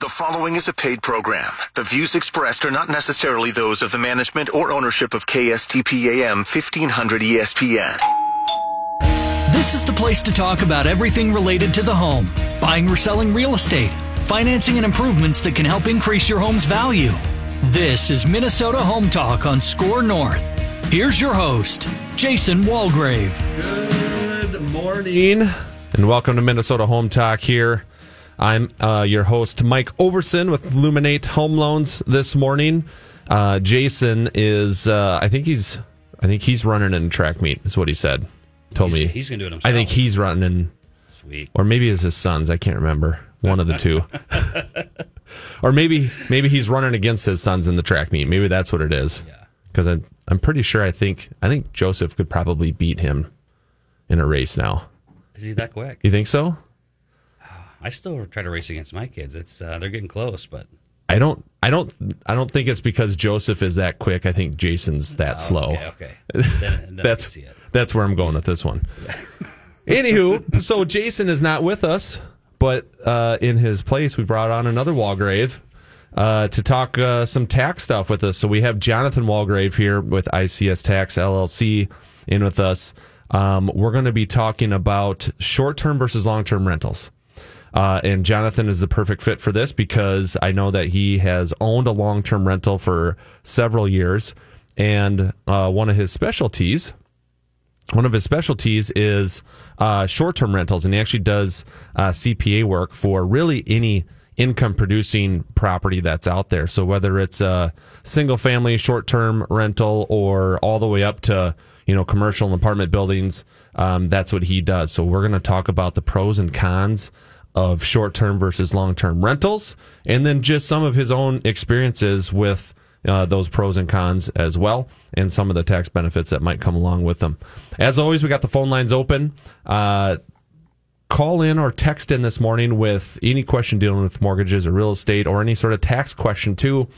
The following is a paid program. The views expressed are not necessarily those of the management or ownership of KSTP AM 1500 ESPN. This is the place to talk about everything related to the home buying or selling real estate, financing and improvements that can help increase your home's value. This is Minnesota Home Talk on SKOR North. Here's your host, Jason Walgrave. Good morning, and welcome to Minnesota Home Talk here. I'm uh, your host, Mike Overson with Luminate Home Loans this morning. Uh, Jason is, uh, I think he's, I think he's running in track meet. Is what he said. Told He's- me he's gonna do it himself. I think he's running in, Sweet. or maybe it's his sons. I can't remember. One of the two. or maybe maybe he's running against his sons in the track meet. Maybe that's what it is. Yeah. Because I'm I'm pretty sure I think I think Joseph could probably beat him in a race now. Is he that quick? You think so? I still try to race against my kids. It's uh, they're getting close, but I don't I don't I don't think it's because Joseph is that quick. I think Jason's that slow. okay, okay. Then, then That's can see it. that's where I'm going with this one. Anywho, so Jason is not with us, but uh, in his place, we brought on another Walgrave uh, to talk uh, some tax stuff with us. So we have Jonathan Walgrave here with ICS Tax LLC in with us. Um, we're going to be talking about short term versus long term rentals. Uh, and Jonathan is the perfect fit for this because I know that he has owned a long term rental for several years. And uh, one of his specialties, one of his specialties is uh, short term rentals. And he actually does uh, CPA work for really any income producing property that's out there. So whether it's a single family short term rental or all the way up to you know commercial and apartment buildings, um, that's what he does. So we're going to talk about the pros and cons of short term versus long term rentals, and then just some of his own experiences with uh, those pros and cons as well, and some of the tax benefits that might come along with them. As always, we got the phone lines open. Uh, call in or text in this morning with any question dealing with mortgages or real estate or any sort of tax question too,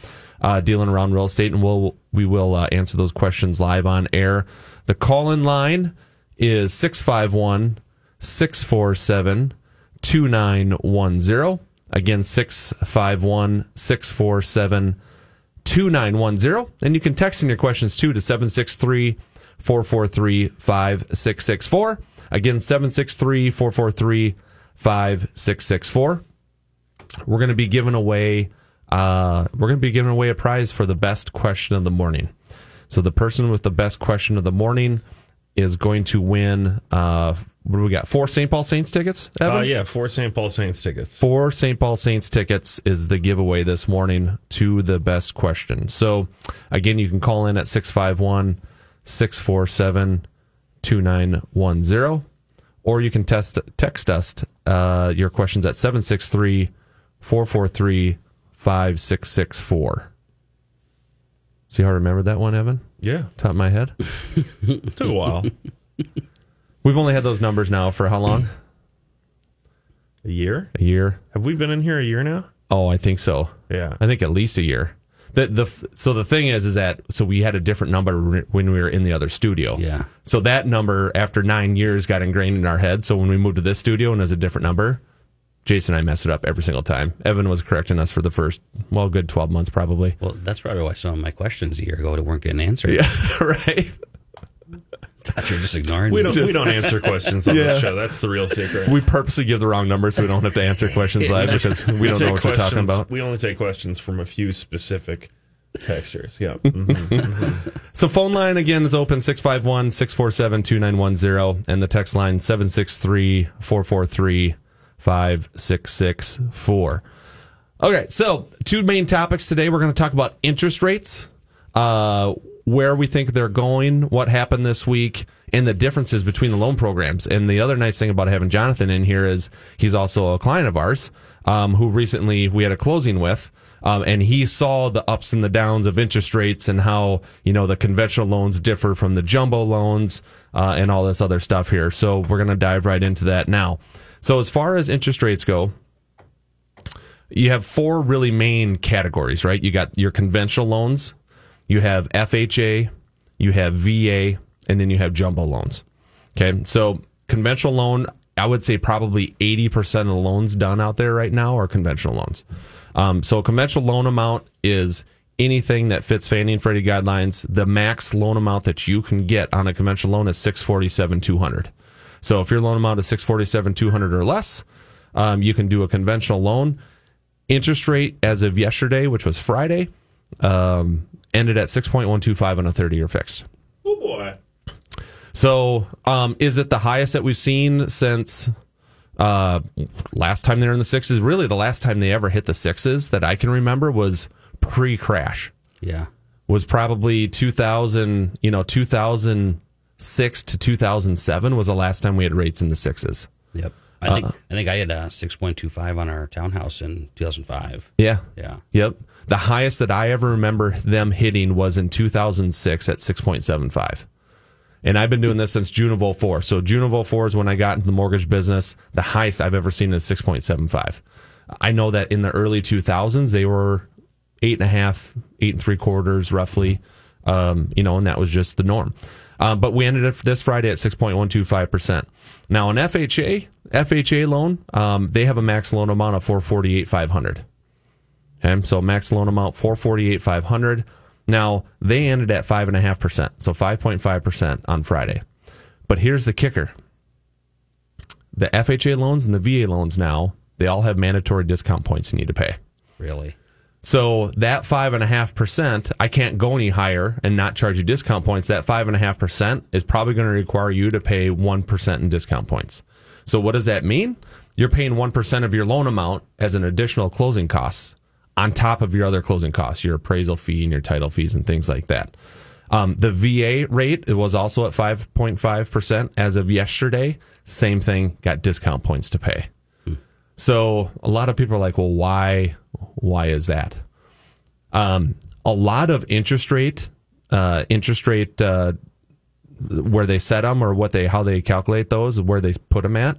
uh, dealing around real estate, and we'll we will uh, answer those questions live on air. The call in line is 651 647 2910. Again, 651 647 2910. And you can text in your questions too to 763 443 5664. Again, 763 443 5664. We're going to be giving away. Uh, we're going to be giving away a prize for the best question of the morning. So the person with the best question of the morning is going to win. Uh, what do we got? Four St. Paul Saints tickets. Evan? Uh, yeah, four St. Paul Saints tickets. Four St. Paul Saints tickets is the giveaway this morning to the best question. So, again, you can call in at 651 647 2910, or you can test, text us uh, your questions at 763 443 5664. See how I remembered that one, Evan? Yeah, Top of my head. took a while. We've only had those numbers now for how long? a year? A year? Have we been in here a year now? Oh, I think so. Yeah. I think at least a year. The the so the thing is is that so we had a different number when we were in the other studio. Yeah. So that number after nine years got ingrained in our head. So when we moved to this studio and there's a different number, Jason and I messed it up every single time. Evan was correcting us for the first well, good twelve months probably. Well, that's probably why some of my questions a year ago weren't getting answered. Yeah, right. Thought you were just ignoring We don't we don't answer questions on Yeah. this show. That's the real secret. We purposely give the wrong number so we don't have to answer questions live because we don't know what you're talking about. We only take questions from a few specific textures. Yeah. Mhm. So phone line again is open 651-647-2910 and the text line 763-443-5664. Okay, so two main topics today. We're going to talk about interest rates, uh, where we think they're going, what happened this week, and the differences between the loan programs. And the other nice thing about having Jonathan in here is he's also a client of ours um, who recently we had a closing with. Um, and he saw the ups and the downs of interest rates and how you know the conventional loans differ from the jumbo loans uh, and all this other stuff here. So we're to dive right into that now. So as far as interest rates go, you have four really main categories, right? You got your conventional loans, you have FHA, you have VA, and then you have jumbo loans. Okay, so conventional loan I would say probably 80% of the loans done out there right now are conventional loans. Um, so a conventional loan amount is anything that fits Fannie and Freddie guidelines. The max loan amount that you can get on a conventional loan is 647 200. So if your loan amount is 647 200 or less, um, you can do a conventional loan. Interest rate as of yesterday, which was Friday, um, ended at 6.125 on a 30 year fixed. Oh boy. So, um, is it the highest that we've seen since uh, last time they were in the sixes? Really, the last time they ever hit the sixes that I can remember was pre-crash. Yeah. Was probably 2000, you know, 2006 to 2007 was the last time we had rates in the sixes. Yep. I think I think I had a six point two five on our townhouse in two thousand five. Yeah. Yeah. Yep. The highest that I ever remember them hitting was in 2006 at 6.75. And I've been doing this since June of 04. So June of 04 is when I got into the mortgage business. The highest I've ever seen is 6.75. I know that in the early 2000s, they were eight and a half, eight and three quarters roughly. Um, you know, and that was just the norm. Um, but we ended up this Friday at 6.125%. Now, an FHA, FHA loan, um, they have a max loan amount of 448,500. Okay, so max loan amount 448,500. Now they ended at five and a half percent, so 5.5 percent on Friday. But here's the kicker: the FHA loans and the VA loans now they all have mandatory discount points you need to pay. Really. So that five and a half percent, I can't go any higher and not charge you discount points. That five and a half percent is probably going to require you to pay one percent in discount points. So what does that mean? You're paying one percent of your loan amount as an additional closing costs on top of your other closing costs, your appraisal fee and your title fees and things like that. Um, the VA rate it was also at five point five percent as of yesterday. Same thing, got discount points to pay. So a lot of people are like, well, why? Why is that? Um, a lot of interest rate, uh, interest rate, uh, where they set them or what they how they calculate those, where they put them at,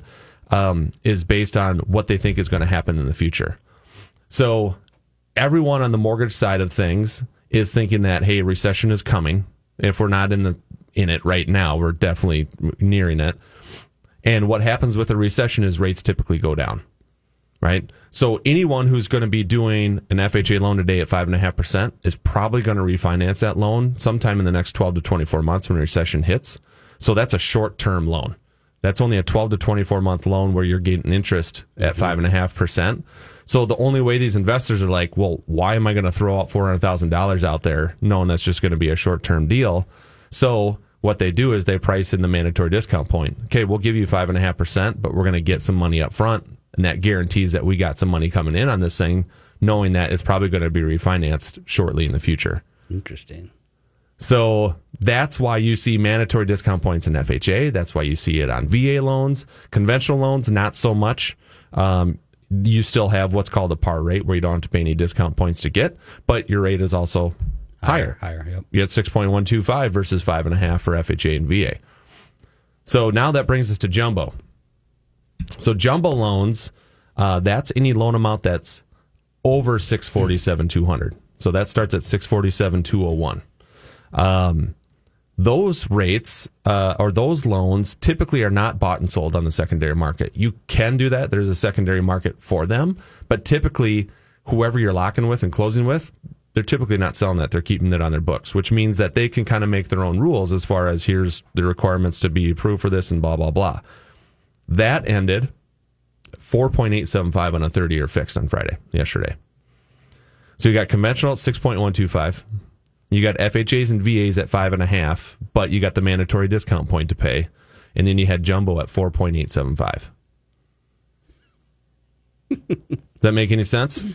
um, is based on what they think is going to happen in the future. So everyone on the mortgage side of things is thinking that hey, recession is coming. If we're not in the in it right now, we're definitely nearing it. And what happens with a recession is rates typically go down right? So anyone who's going to be doing an FHA loan today at five and a half percent is probably going to refinance that loan sometime in the next 12 to 24 months when recession hits. So that's a short term loan. That's only a 12 to 24 month loan where you're getting interest at five and a half percent. So the only way these investors are like, well, why am I going to throw out $400,000 out there knowing that's just going to be a short term deal? So what they do is they price in the mandatory discount point. Okay, we'll give you five and a half percent, but we're going to get some money up front and that guarantees that we got some money coming in on this thing, knowing that it's probably going to be refinanced shortly in the future. Interesting. So that's why you see mandatory discount points in FHA. That's why you see it on VA loans. Conventional loans, not so much. Um, you still have what's called a par rate where you don't have to pay any discount points to get, but your rate is also higher. Higher. Yep. You get 6.125 versus 5.5 for FHA and VA. So now that brings us to jumbo. So jumbo loans, uh, that's any loan amount that's over 647 200. So that starts at 647 201. Um, those rates uh, or those loans typically are not bought and sold on the secondary market. You can do that. There's a secondary market for them, but typically, whoever you're locking with and closing with, they're typically not selling that. They're keeping it on their books, which means that they can kind of make their own rules as far as here's the requirements to be approved for this and blah, blah, blah. That ended 4.875 on a 30 year fixed on Friday, yesterday. So you got conventional at 6.125. You got FHAs and VAs at five and a half, but you got the mandatory discount point to pay. And then you had jumbo at 4.875. Does that make any sense?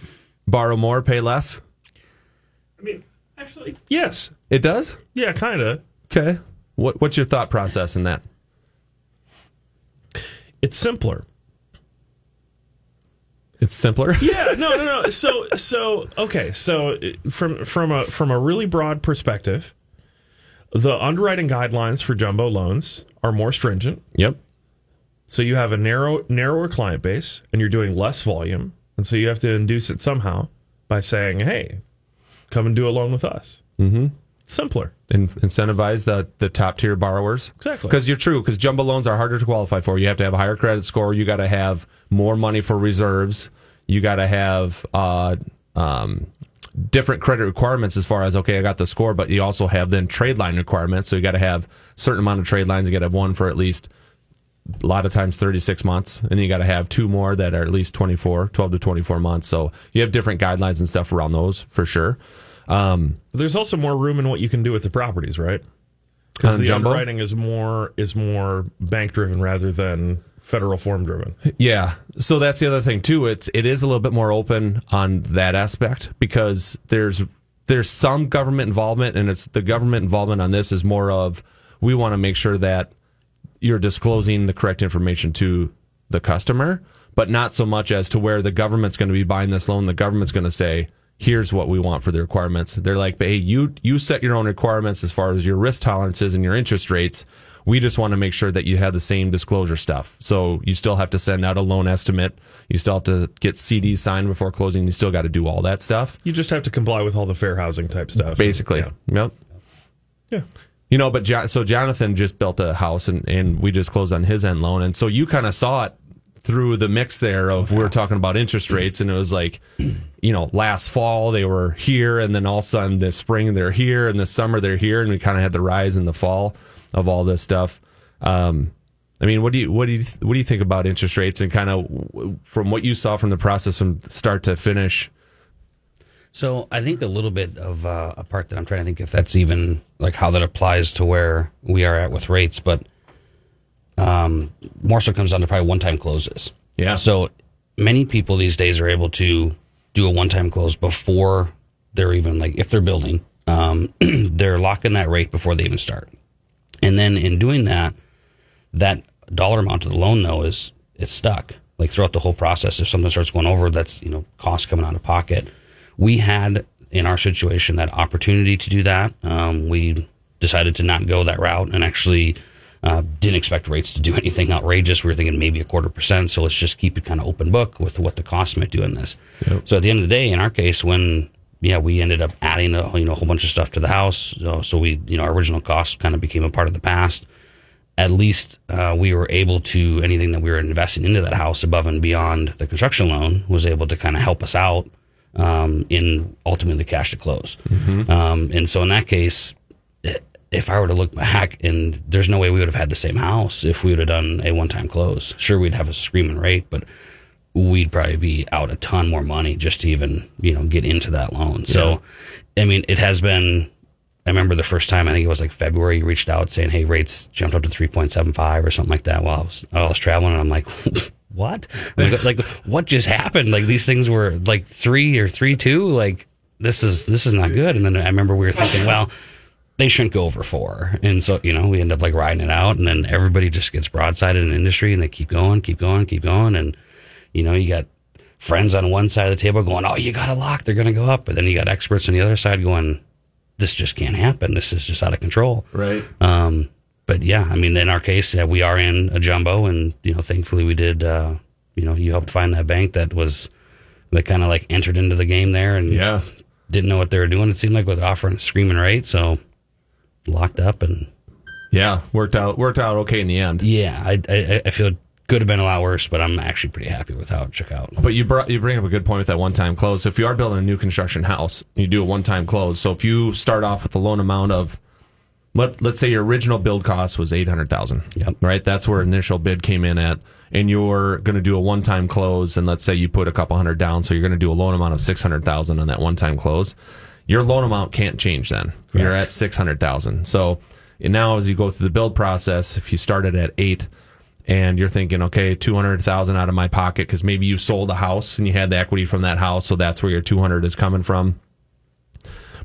Borrow more, pay less? I mean, actually, yes. It does? Yeah, kind of. Okay. What, what's your thought process in that? It's simpler. It's simpler? Yeah, no, no, no. So, so okay. So, from from a from a really broad perspective, the underwriting guidelines for jumbo loans are more stringent. Yep. So you have a narrow narrower client base, and you're doing less volume, and so you have to induce it somehow by saying, "Hey, come and do a loan with us." Mm-hmm. Simpler. in, incentivize the the top tier borrowers. Exactly. Because you're true. Because jumbo loans are harder to qualify for. You have to have a higher credit score. You got to have more money for reserves. You got to have uh, um, different credit requirements as far as okay, I got the score, but you also have then trade line requirements. So you got to have certain amount of trade lines. You got to have one for at least a lot of times 36 months and then you got to have two more that are at least 24 12 to 24 months so you have different guidelines and stuff around those for sure um, There's also more room in what you can do with the properties, right? Because the jumbo? underwriting is more is more bank driven rather than federal form driven. Yeah. So that's the other thing too. It's it is a little bit more open on that aspect because there's there's some government involvement and it's the government involvement on this is more of we want to make sure that you're disclosing the correct information to the customer, but not so much as to where the government's going to be buying this loan. The government's going to say, here's what we want for the requirements. They're like, hey, you, you set your own requirements as far as your risk tolerances and your interest rates. We just want to make sure that you have the same disclosure stuff. So you still have to send out a loan estimate. You still have to get CDs signed before closing. You still got to do all that stuff. You just have to comply with all the fair housing type stuff. Basically. Yeah. Yep. yeah. You know, but jo- so Jonathan just built a house and, and we just closed on his end loan. And so you kind of saw it through the mix there of we are talking about interest rates and it was like, you know, last fall they were here and then all of a sudden this spring they're here and this summer they're here and we kind of had the rise in the fall of all this stuff. Um, I mean, what do you what do you what do you think about interest rates and kind of from what you saw from the process from start to finish? So I think a little bit of uh, a part that I'm trying to think if that's even like how that applies to where we are at with rates, but um, more so comes down to probably one-time closes. Yeah. So many people these days are able to do a one-time close before they're even like if they're building, um, they're locking that rate before they even start, and then in doing that, that dollar amount of the loan though is it's stuck like throughout the whole process. If something starts going over, that's you know cost coming out of pocket. We had in our situation that opportunity to do that. Um, we decided to not go that route and actually uh, didn't expect rates to do anything outrageous. We were thinking maybe a quarter percent. So let's just keep it kind of open book with what the cost might do in this. So at the end of the day, in our case, when yeah, we ended up adding a you know a whole bunch of stuff to the house. So, so we you know our original cost kind of became a part of the past at least uh, we were able to anything that we were investing into that house above and beyond the construction loan was able to kind of help us out um, in ultimately the cash to close. Um, and so in that case, i- if I were to look back, and there's no way we would have had the same house if we would have done a one time close. Sure, we'd have a screaming rate, but we'd probably be out a ton more money just to even you know get into that loan. So, I mean, it has been. I remember the first time I think it was like February. You reached out saying, "Hey, rates jumped up to three point seven five or something like that." While I was, while I was traveling, and I'm like, "What? Like, like, what just happened? Like these things were like three or three two. Like this is this is not good." And then I remember we were thinking, "Well." They shouldn't go over four, and so you know we end up like riding it out, and then everybody just gets broadsided in the industry, and they keep going, keep going, keep going, and you know you got friends on one side of the table going, "Oh, you got a lock; they're going to go up," but then you got experts on the other side going, "This just can't happen. This is just out of control." Right. Um, but yeah, I mean, in our case, yeah, we are in a jumbo, and you know, thankfully, we did. Uh, you know, you helped find that bank that was that kind of like entered into the game there and Yeah. didn't know what they were doing. It seemed like with offering screaming rate, so locked up and Yeah. Worked out worked out okay in the end. yeah, I I, I feel it could have been a lot worse, but I'm actually pretty happy with how it shook out. But you brought, you bring up a good point with that one time close. If you are building a new construction house, you do a one time close. So if you start off with a loan amount of let let's say your original build cost was eight hundred thousand. Yep. Right. That's where initial bid came in at, and you're going to do a one time close, and let's say you put a couple hundred down, so you're going to do a loan amount of six hundred thousand on that one time close. Your loan amount can't change then. You're at six hundred thousand. So and now as you go through the build process, if you started at eight and you're thinking, okay, two hundred thousand out of my pocket because maybe you sold a house and you had the equity from that house, so that's where your two hundred is coming from.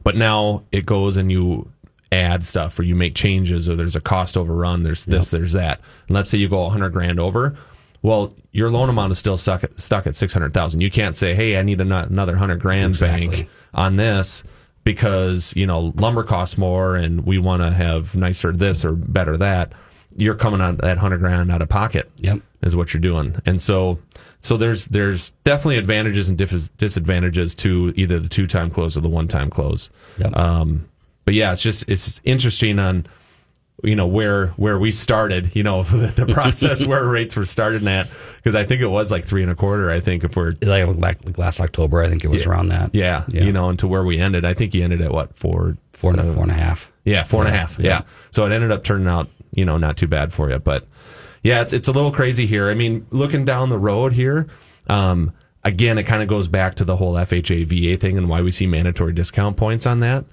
But now it goes and you add stuff or you make changes or there's a cost overrun, there's this, there's that. And let's say you go hundred grand over. Well, your loan amount is still stuck at, stuck at six hundred thousand. You can't say, "Hey, I need an- another hundred grand Exactly. bank on this," because you know lumber costs more, and we want to have nicer this or better that. You're coming out that hundred grand out of pocket Yep. is what you're doing. And so, so there's there's definitely advantages and dif- disadvantages to either the two time close or the one time close. Yep. Um, but yeah, it's just it's interesting on you know where where we started, you know, the process where rates were started at because I think it was like three and a quarter. I think if we're Like, like, last October, I think it was around that. yeah, Yeah. you know, and to where we ended, I think you ended at what four Four and, seven- four and a half. Yeah, four and a Yeah, half. yeah. Yeah. So it ended up turning out, you know, not too bad for you. But yeah, it's it's a little crazy here. I mean, looking down the road here, um, again, it kind of goes back to the whole FHA VA thing and why we see mandatory discount points on that.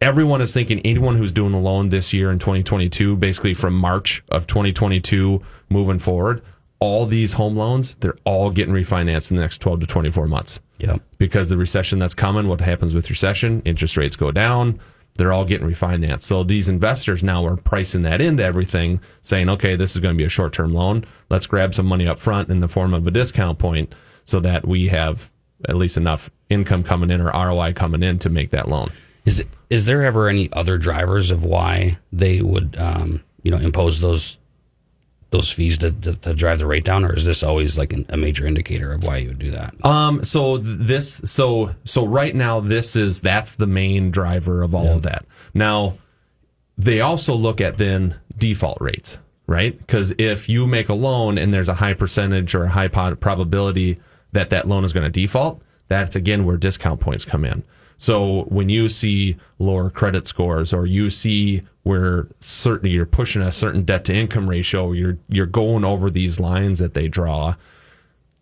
Everyone is thinking anyone who's doing a loan this year in 2022, basically from March of 2022 moving forward, all these home loans, they're all getting refinanced in the next 12 to 24 months Yep. because the recession that's coming, what happens with recession? Interest rates go down. They're all getting refinanced. So these investors now are pricing that into everything, saying, okay, this is going to be a short term loan. Let's grab some money up front in the form of a discount point so that we have at least enough income coming in or ROI coming in to make that loan. Is it, is there ever any other drivers of why they would um, you know impose those those fees to, to, to drive the rate down, or is this always like an, a major indicator of why you would do that? Um. So this. So so right now, this is that's the main driver of all of that. Now, they also look at then default rates, right? Because if you make a loan and there's a high percentage or a high probability that that loan is going to default, that's again where discount points come in. So when you see lower credit scores or you see where certain you're pushing a certain debt to income ratio, you're you're going over these lines that they draw,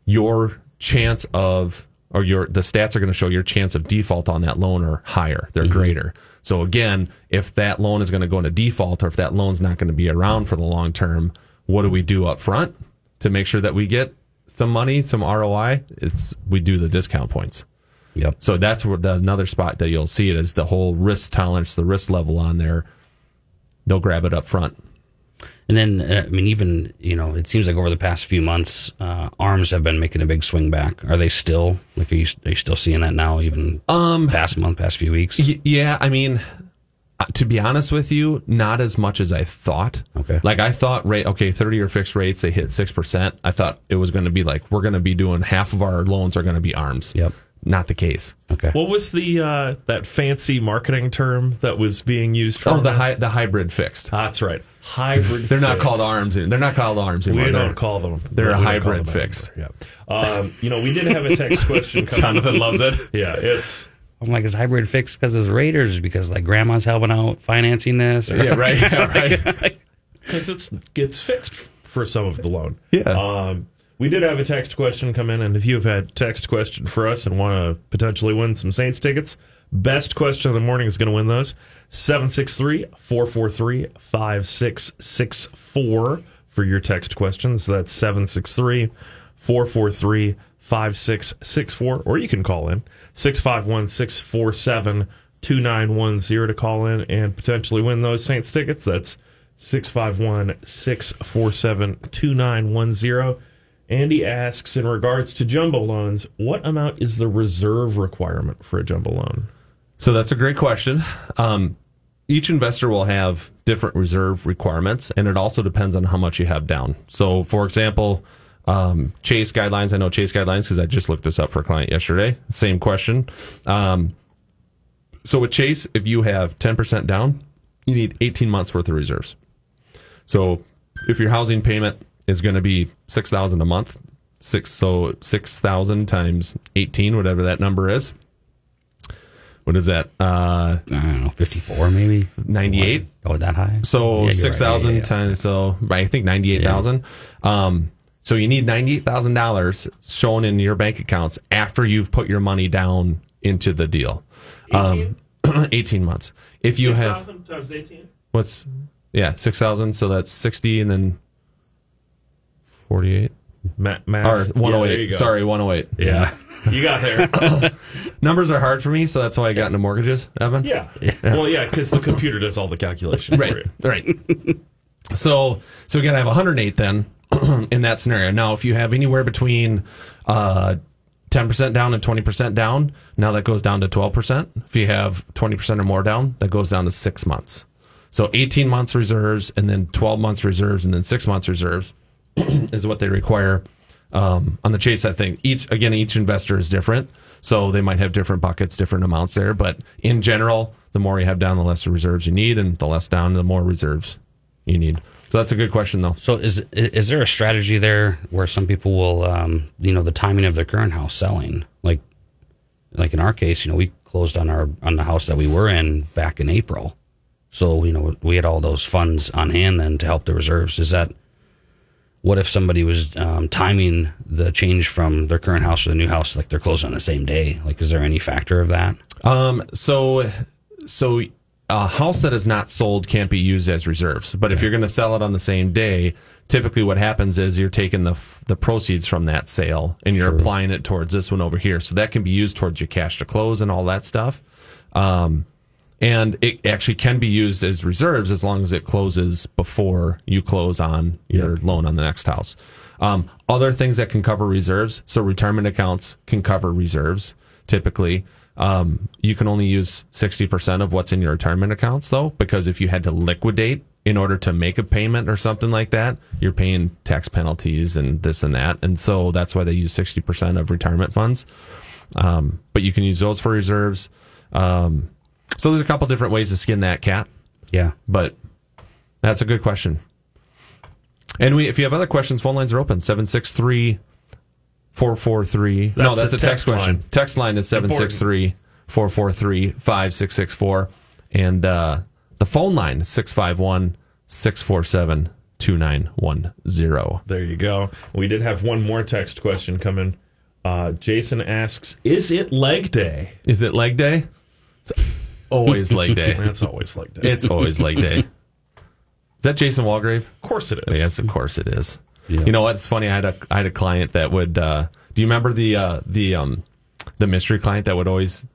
your chance of or your the stats are going to show your chance of default on that loan are higher they're mm-hmm. greater. So again if that loan is going to go into default or if that loan's not going to be around for the long term what do we do up front to make sure that we get some money some roi it's we do the discount points Yep. so that's where the another spot that you'll see it is the whole risk tolerance the risk level on there they'll grab it up front And then, uh, I mean, even you know, it seems like over the past few months, uh, arms have been making a big swing back. Are they still like? Are you, are you still seeing that now? Even um, past month, past few weeks. Y- yeah, I mean, uh, to be honest with you, not as much as I thought. Okay. Like I thought, rate okay, thirty year fixed rates they hit six percent. I thought it was going to be like we're going to be doing half of our loans are going to be arms. Yep. Not the case. Okay. What was the uh, that fancy marketing term that was being used for Oh, the that? hy- the hybrid fixed. That's right. Hybrid. They're not fixed. called arms. They're not called arms anymore. We They're- don't call them. they're a we don't call hybrid them fix. anymore. Yeah. Um, you know, we did have a text question come. Jonathan loves it. Yeah, it's I'm like, is hybrid fixed because it's Raiders? Because like grandma's helping out financing this? Or- Yeah, right. Yeah, right. because it's gets fixed for some of the loan. Yeah. Um, we did have a text question come in, and if you've had text question for us and want to potentially win some Saints tickets, best question of the morning is going to win those. 763-443-5664 for your text questions. That's 763-443-5664. Or you can call in 651-647-2910 to call in and potentially win those Saints tickets. That's 651 647 2910. Andy asks, in regards to jumbo loans, what amount is the reserve requirement for a jumbo loan? So that's a great question. Um, each investor will have different reserve requirements, and it also depends on how much you have down. So, for example, um, Chase guidelines. I know Chase guidelines because I just looked this up for a client yesterday. Same question. Um, so with Chase, if you have ten percent down, you need eighteen months worth of reserves. So if your housing payment is going to be six thousand a month, six so six thousand times eighteen, whatever that number is. What is that? Uh, I don't know, 54 maybe? ninety-eight. Oh, that high? So Yeah, you're right. Yeah, yeah, yeah. times. So I think ninety-eight thousand. Um, so you need ninety-eight thousand dollars shown in your bank accounts after you've put your money down into the deal. 18? Um, Eighteen months. If you have 6,000 times 18? what's yeah six thousand. So that's sixty, and then forty-eight Ma- math. or one Yeah, hundred there you eight. go. Sorry, one hundred eight. Yeah. You got there. Numbers are hard for me, so that's why I got into mortgages, Evan. yeah. Well, yeah, because the computer does all the calculations for right you. right so so again i have 108 then in that scenario now if you have anywhere between uh 10% down and 20% down now that goes down to 12% if you have 20% or more down that goes down to six months so 18 months reserves and then 12 months reserves and then six months reserves is what they require um, on the chase i think each again each investor is different so they might have different buckets different amounts there but in general the more you have down, the less reserves you need, and the less down, the more reserves you need. So that's a good question, though. So is is there a strategy there where some people will, um, you know, the timing of their current house selling, like, like in our case, you know, we closed on our on the house that we were in back in April, so you know we had all those funds on hand then to help the reserves. Is that what if somebody was um, timing the change from their current house to the new house, like they're closing on the same day? Like, is there any factor of that? Um, so, so a house that is not sold can't be used as reserves. But if you're going to sell it on the same day, typically what happens is you're taking the the proceeds from that sale and you're applying it towards this one over here. So that can be used towards your cash to close and all that stuff. Um, and it actually can be used as reserves as long as it closes before you close on your loan on the next house. Um, other things that can cover reserves, so retirement accounts can cover reserves typically. Um, you can only use 60% of what's in your retirement accounts though, because if you had to liquidate in order to make a payment or something like that, you're paying tax penalties and this and that. And so that's why they use 60% of retirement funds. Um, but you can use those for reserves. Um, so there's a couple different ways to skin that cat, Yeah. but that's a good question. And we, if you have other questions, phone lines are open 763 443. No, That's that's a text text line. question. Text line is 763 443 5664. And uh, the phone line 651 647 2910. There you go. We did have one more text question coming. Uh, Jason asks, "Is it leg day?" Is it leg day? It's always leg day. That's always leg day. It's always leg day. Is that Jason Walgrave? of course it is. Yes, of course it is. Yeah. You know what? It's funny. I had a I had a client that would. Uh, do you remember the uh, the um the mystery client that would always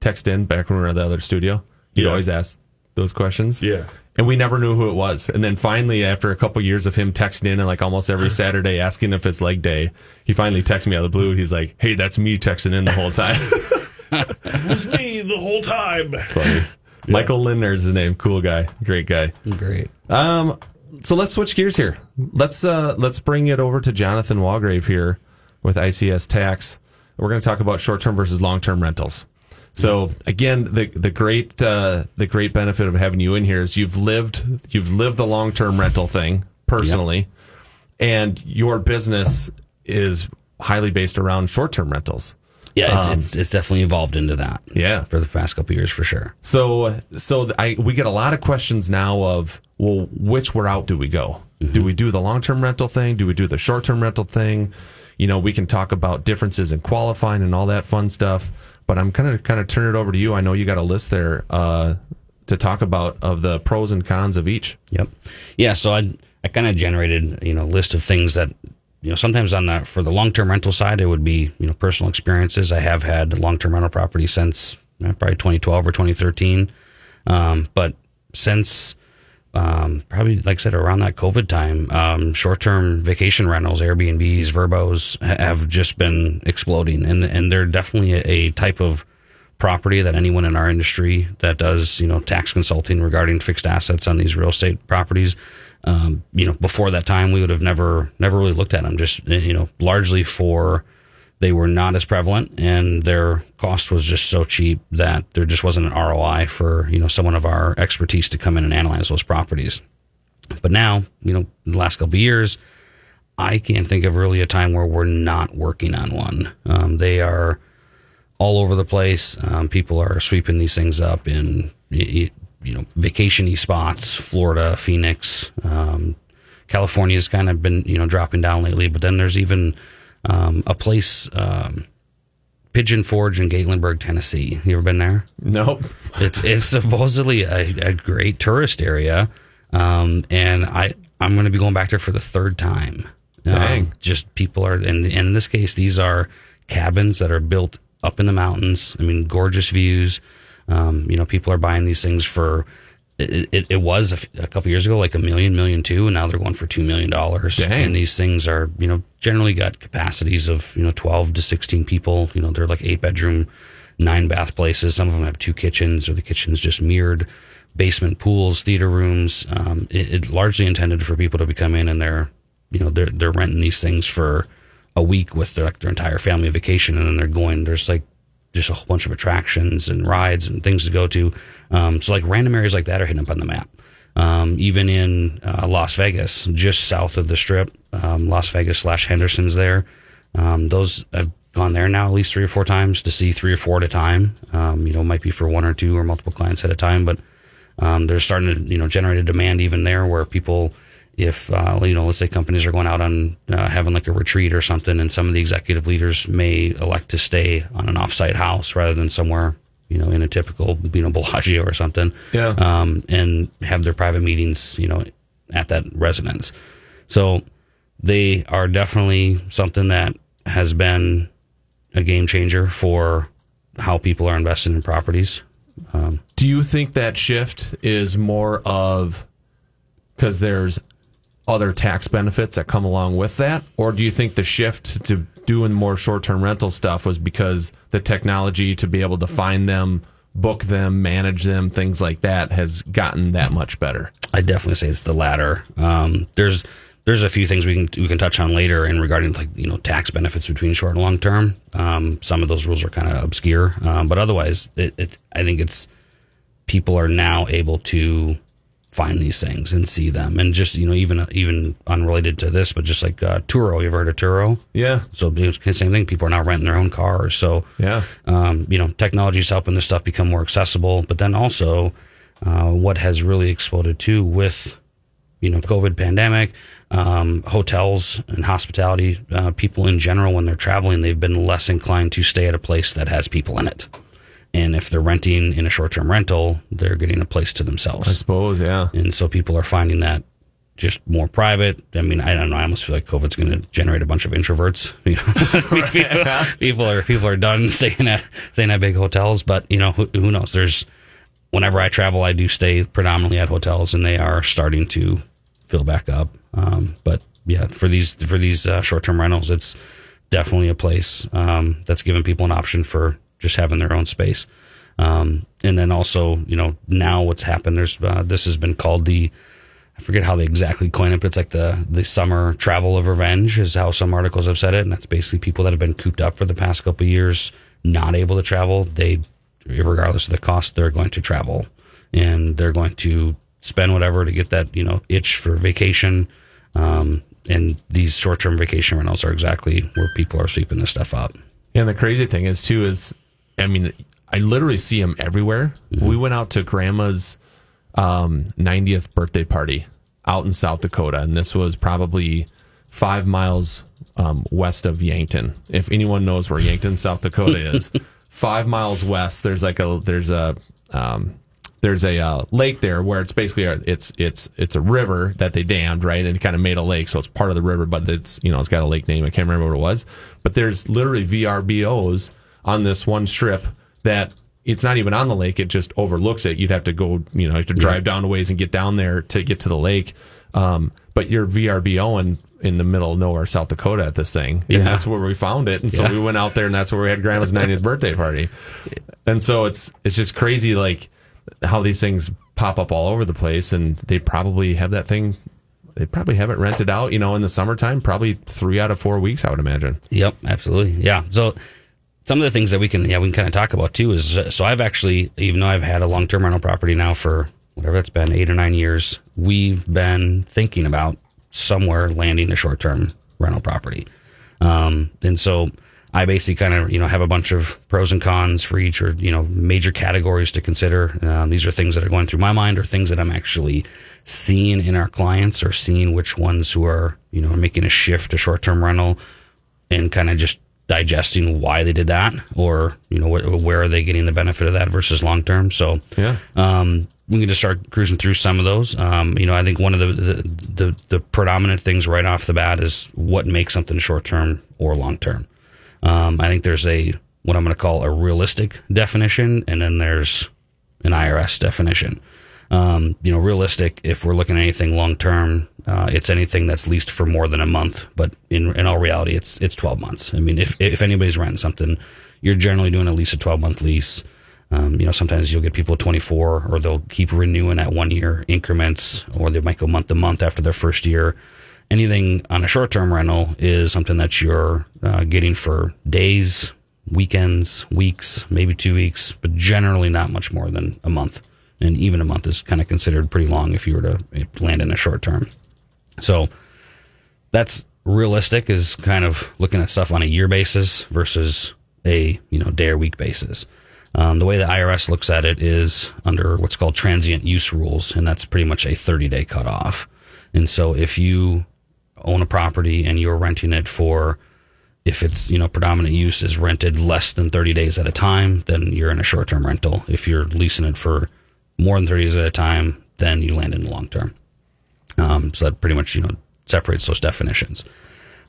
text in back when we were at the other studio? He'd Yeah. always ask those questions. Yeah. And we never knew who it was. And then finally, after a couple years of him texting in and like almost every Saturday asking if it's leg day, he finally texted me out of the blue. He's like, "Hey, that's me texting in the whole time." It was me the whole time. Funny. Michael Lindner is his name. Cool guy. Great guy. Great. Um, so let's switch gears here. Let's uh, let's bring it over to Jonathan Walgrave here with ICS Tax. We're going to talk about short term versus long term rentals. So again, the the great uh, the great benefit of having you in here is you've lived you've lived the long term rental thing personally, and your business is highly based around short term rentals. Yeah, it's, it's it's definitely evolved into that. Yeah. for the past couple years for sure. So, so I we get a lot of questions now of well, which route do we go? Do we do the long term rental thing? Do we do the short term rental thing? You know, we can talk about differences in qualifying and all that fun stuff. But I'm kind of kind of turn it over to you. I know you got a list there uh, to talk about of the pros and cons of each. Yep. Yeah. So I I kind of generated you know a list of things that you know sometimes on the for the long term rental side it would be you know personal experiences. I have had long term rental property since uh, probably 2012 or 2013, um, but since um, probably like I said around that COVID time, um, short term vacation rentals, Airbnbs, VRBOs have just been exploding, and and they're definitely a, a type of property that anyone in our industry that does you know tax consulting regarding fixed assets on these real estate properties um, you know before that time we would have never never really looked at them. Just you know largely for they were not as prevalent and their cost was just so cheap that there just wasn't an ROI for you know someone of our expertise to come in and analyze those properties. But now you know the last couple of years I can't think of really a time where we're not working on one. Um, they are all over the place. Um, people are sweeping these things up in you know vacationy spots, Florida, Phoenix, um, California's kind of been you know dropping down lately. But then there's even um, a place, um, Pigeon Forge in Gatlinburg, Tennessee. You ever been there? Nope. It's it's supposedly a, a great tourist area, um, and I I'm going to be going back there for the third time. Um, just people are, and, and in this case, these are cabins that are built up in the mountains. I mean, gorgeous views. Um, you know, people are buying these things for. It, it, it was a, f- a couple years ago like a million, million two, and now they're going for two million dollars. And these things are, you know, generally got capacities of you know twelve to sixteen people. You know, they're like eight bedroom, nine bath places. Some of them have two kitchens, or the kitchens just mirrored basement pools, theater rooms. Um, it, it largely intended for people to be come in and they're, you know, they're they're renting these things for a week with their like their entire family vacation, and then they're going. There's like just a whole bunch of attractions and rides and things to go to. Um, so like random areas like that are hitting up on the map. Um, even in uh, Las Vegas, just south of the Strip, um, Las Vegas slash Henderson's there. Um, those I've gone there now at least three or four times to see three or four at a time. Um, you know, might be for one or two or multiple clients at a time, but um, they're starting to you know generate a demand even there where people, if uh, you know, let's say companies are going out on uh, having like a retreat or something, and some of the executive leaders may elect to stay on an offsite house rather than somewhere you know in a typical you know Bellagio or something, Yeah. um, and have their private meetings you know at that residence. So they are definitely something that has been a game changer for how people are invested in properties. Do you think that shift is more of because there's other tax benefits that come along with that? Or do you think the shift to doing more short term rental stuff was because the technology to be able to find them, book them, manage them, things like that has gotten that much better? I definitely say it's the latter. Um, there's there's a few things we can we can touch on later in regarding like you know tax benefits between short and long term. Um, some of those rules are kind of obscure, um, but otherwise, it, it I think it's people are now able to find these things and see them, and just you know even even unrelated to this, but just like uh, Turo. You ever heard of Turo? Yeah. So it's the same thing. People are now renting their own cars. So Yeah. um, you know, technology is helping this stuff become more accessible. But then also, uh, what has really exploded too with you know COVID pandemic, um, hotels and hospitality uh, people in general when they're traveling, they've been less inclined to stay at a place that has people in it. And if they're renting in a short-term rental, they're getting a place to themselves. I suppose, yeah. And so people are finding that just more private. I mean, I don't know. I almost feel like COVID's going to generate a bunch of introverts. People, people are people are done staying at staying at big hotels, but you know who, who knows? There's whenever I travel, I do stay predominantly at hotels, and they are starting to fill back up. Um, but yeah, for these for these uh, short term rentals, it's definitely a place um, that's giving people an option for just having their own space. Um, and then also, you know, now what's happened? There's uh, this has been called the I forget how they exactly coin it, but it's like the the summer travel of revenge is how some articles have said it, and that's basically people that have been cooped up for the past couple years, not able to travel. They, regardless of the cost, they're going to travel, and they're going to spend whatever to get that you know itch for vacation. Um, and these short term vacation rentals are exactly where people are sweeping this stuff up. And the crazy thing is too is, I mean, I literally see them everywhere. We went out to grandma's um, 90th birthday party out in South Dakota, and this was probably five miles um, west of Yankton. If anyone knows where Yankton, South Dakota is, five miles west, there's like a there's a um, there's a uh, lake there where it's basically a, it's it's it's a river that they dammed right and it kind of made a lake so it's part of the river but it's you know it's got a lake name I can't remember what it was but there's literally VRBOs on this one strip that it's not even on the lake it just overlooks it you'd have to go you know have to drive down a ways and get down there to get to the lake um, but you're VRBO in in the middle of nowhere South Dakota at this thing Yeah. and that's where we found it and so Yeah. we went out there and that's where we had grandma's 90th birthday party and so it's it's just crazy like how these things pop up all over the place and they probably have that thing they probably have it rented out you know in the summertime probably three out of four weeks i would imagine Yep, absolutely. Yeah. So some of the things that we can yeah we can kind of talk about too is so I've actually even though I've had a long term rental property now for whatever it's been eight or nine years, we've been thinking about somewhere landing a short term rental property, um, and so. I basically kind of you know have a bunch of pros and cons for each or you know major categories to consider. Um, these are things that are going through my mind or things that I'm actually seeing in our clients or seeing which ones who are you know making a shift to short term rental and kind of just digesting why they did that or you know wh- where are they getting the benefit of that versus long term. So Yeah. um, we can just start cruising through some of those. Um, you know i think one of the, the the the predominant things right off the bat is what makes something short term or long term. Um, i think there's a what i'm going to call a realistic definition and then there's an irs definition um, you know, realistic. If we're looking at anything long term, uh, it's anything that's leased for more than a month. But in in all reality, it's it's twelve months. I mean, if if anybody's renting something, you're generally doing at least a twelve month lease. Um, you know, sometimes you'll get people 24, or they'll keep renewing at one year increments, or they might go month to month after their first year. Anything on a short term rental is something that you're uh, getting for days, weekends, weeks, maybe two weeks, but generally not much more than a month. And even a month is kind of considered pretty long if you were to land in a short term. So that's realistic is kind of looking at stuff on a year basis versus a you know day or week basis. Um, the way the IRS looks at it is under what's called transient use rules, and that's pretty much a 30 day cutoff. And so if you own a property and you're renting it for if it's you know predominant use is rented less than 30 days at a time then you're in a short-term rental if you're leasing it for more than 30 days at a time then you land in the long term. Um, so that pretty much you know separates those definitions.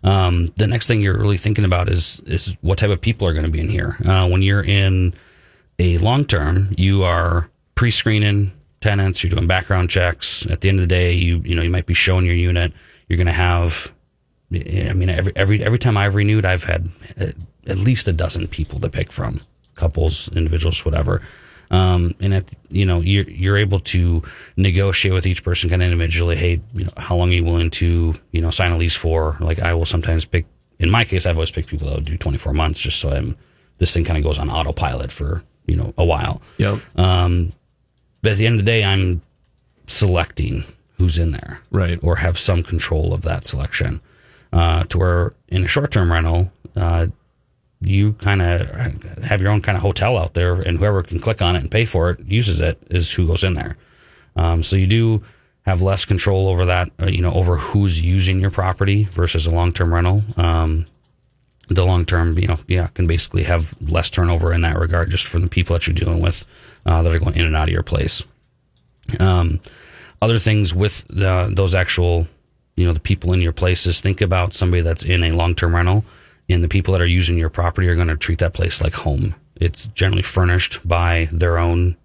Um, the next thing you're really thinking about is is what type of people are going to be in here. Uh, when you're in a long term you are pre-screening tenants you're doing background checks. At the end of the day you you know you might be showing your unit. You're going to have I mean, every every every time I've renewed, I've had at least a dozen people to pick from, couples, individuals, whatever. Um, and at you know you're you're able to negotiate with each person kind of individually. Hey, you know, how long are you willing to you know sign a lease for? Like I will sometimes pick. In my case, I've always picked people that will do 24 months, just so I'm this thing kind of goes on autopilot for you know a while. Yep. Um, but at the end of the day, I'm selecting who's in there, Right. or have some control of that selection uh, to where in a short term rental, uh, you kind of have your own kind of hotel out there, and whoever can click on it and pay for it uses it is who goes in there. Um, so you do have less control over that, uh, you know, over who's using your property versus a long term rental. Um, the long term, you know, yeah, can basically have less turnover in that regard, just from the people that you're dealing with uh, that are going in and out of your place. Um, other things with the, those actual you know the people in your places think about somebody that's in a long-term rental and the people that are using your property are going to treat that place like home. It's generally furnished by their own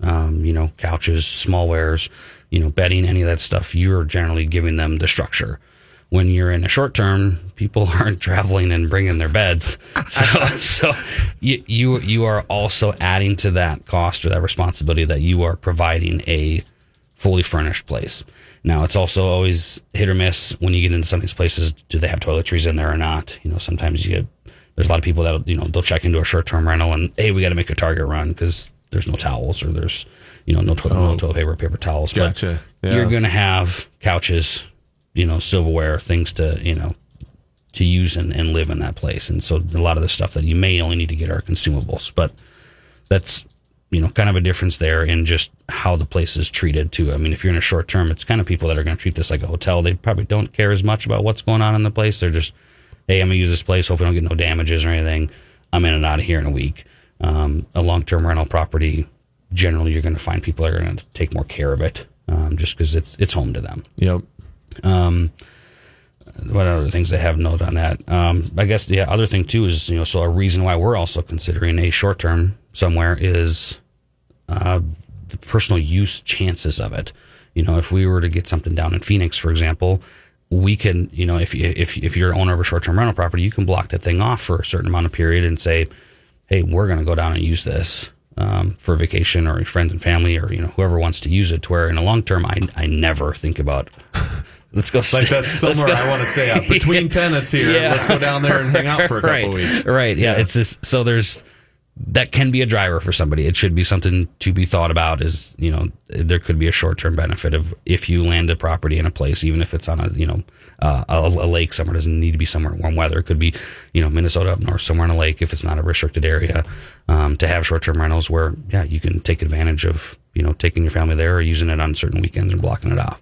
um, you know couches smallwares you know bedding any of that stuff. You're generally giving them the structure. When you're in a short term people aren't traveling and bringing their beds. So, so you, you you are also adding to that cost or that responsibility that you are providing a fully furnished place. Now it's also always hit or miss when you get into some of these places. Do they have toiletries in there or not? You know, sometimes you get there's a lot of people that you know they'll check into a short term rental and hey, we got to make a Target run because there's no towels or there's you know no, to- no oh. toilet paper, paper towels. Gotcha. But Yeah. you're gonna have couches, you know, silverware, things to you know to use and, and live in that place. And so a lot of the stuff that you may only need to get are consumables, but that's you know kind of a difference there in just how the place is treated too. I mean, if you're in a short term, it's kind of people that are going to treat this like a hotel. They probably don't care as much about what's going on in the place. They're just, hey, I'm gonna use this place. Hopefully, I don't get no damages or anything. I'm in and out of here in a week. Um, a long term rental property, generally, you're going to find people that are going to take more care of it, um, just because it's it's home to them Yep. Um, what other things they have note on that? Um, I guess the other thing too is you know so a reason why we're also considering a short term somewhere is uh, the personal use chances of it. You know, if we were to get something down in Phoenix, for example, we can you know if if if you're owner of a short term rental property, you can block that thing off for a certain amount of period and say, hey, we're going to go down and use this. Um, for vacation or friends and family or you know whoever wants to use it to where in the long term I, I never think about let's go Like that's somewhere I want to say uh, between Yeah. tenants here. Yeah. Let's go down there and hang out for a couple right. weeks. Right. Yeah. It's just so there's that can be a driver for somebody. It should be something to be thought about. Is you know there could be a short term benefit of if you land a property in a place, even if it's on a you know uh, a, a lake somewhere. Doesn't need to be somewhere warm weather. It could be you know Minnesota up north somewhere on a lake if it's not a restricted area. Um, to have short term rentals where yeah you can take advantage of you know taking your family there or using it on certain weekends and blocking it off.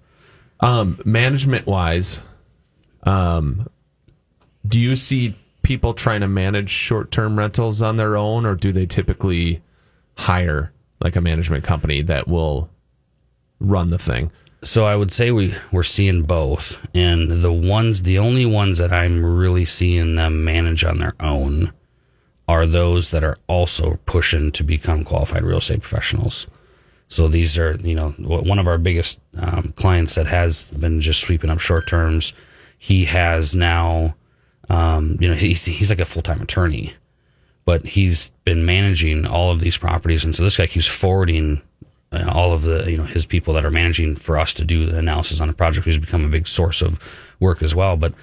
Um, management wise, um, do you see people trying to manage short term rentals on their own, or do they typically hire like a management company that will run the thing? So I would say we we're seeing both, and the ones, the only ones that I'm really seeing them manage on their own are those that are also pushing to become qualified real estate professionals. So these are, you know, one of our biggest um, clients that has been just sweeping up short terms. He has now, um, you know, he's he's like a full time attorney, but he's been managing all of these properties, and so this guy keeps forwarding uh, all of the you know his people that are managing for us to do the analysis on the project. He's become a big source of work as well. But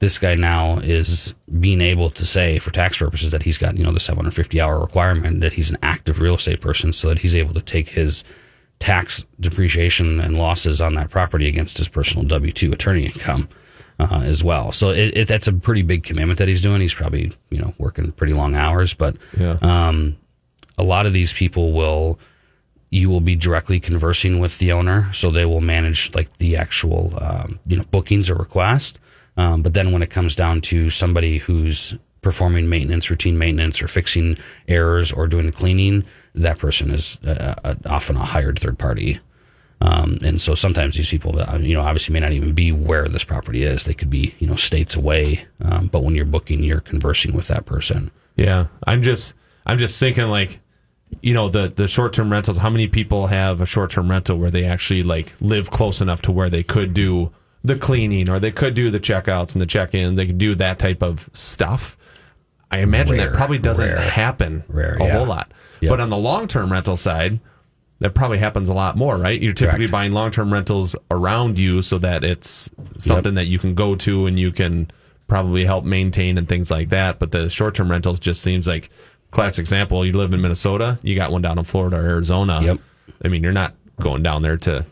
this guy now is being able to say for tax purposes that he's got you know the 750 hour requirement that he's an active real estate person so that he's able to take his tax depreciation and losses on that property against his personal w2 attorney income uh, as well. So it, it, that's a pretty big commitment that he's doing. He's probably you know working pretty long hours but Yeah. um, a lot of these people will you will be directly conversing with the owner so they will manage like the actual um, you know bookings or request. Um, but then when it comes down to somebody who's performing maintenance routine maintenance or fixing errors or doing the cleaning that person is uh, uh, often a hired third party um, and so sometimes these people, you know, obviously may not even be where this property is. They could be, you know, states away. Um, but when you're booking, you're conversing with that person. Yeah, I'm just I'm just thinking like, you know, the the short term rentals. How many people have a short term rental where they actually like live close enough to where they could do the cleaning or they could do the checkouts and the check in. They could do that type of stuff. I imagine that probably doesn't rare. happen Rare, a yeah. whole lot. Yep. But on the long term rental side, that probably happens a lot more, right? You're typically Correct. buying long term rentals around you so that it's something that you can go to and you can probably help maintain and things like that. But the short term rentals just seems like classic example. You live in Minnesota, you got one down in Florida or Arizona. Yep. I mean, you're not going down there to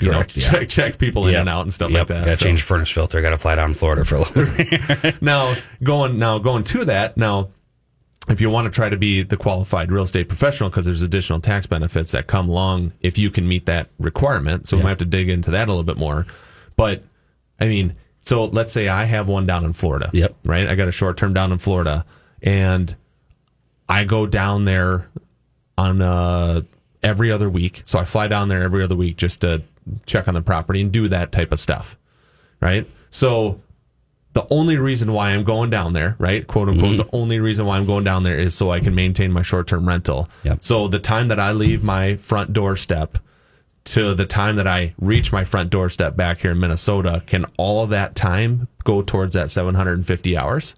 you Correct, know yeah. check check people in and out and stuff Yep. like that. Got to So- change the furnace filter. Got to fly down to Florida for a little now going now going to that now if you want to try to be the qualified real estate professional because there's additional tax benefits that come along if you can meet that requirement. So we might have to dig into that a little bit more. But i mean so let's say i have one down in florida Yep. right? I got a short term down in florida and i go down there on uh every other week. So i fly down there every other week just to check on the property and do that type of stuff right? So the only reason why I'm going down there, right? Quote unquote, the only reason why I'm going down there is so I can maintain my short term rental. Yep. So the time that I leave my front doorstep to the time that I reach my front doorstep back here in Minnesota, can all of that time go towards that 750 hours?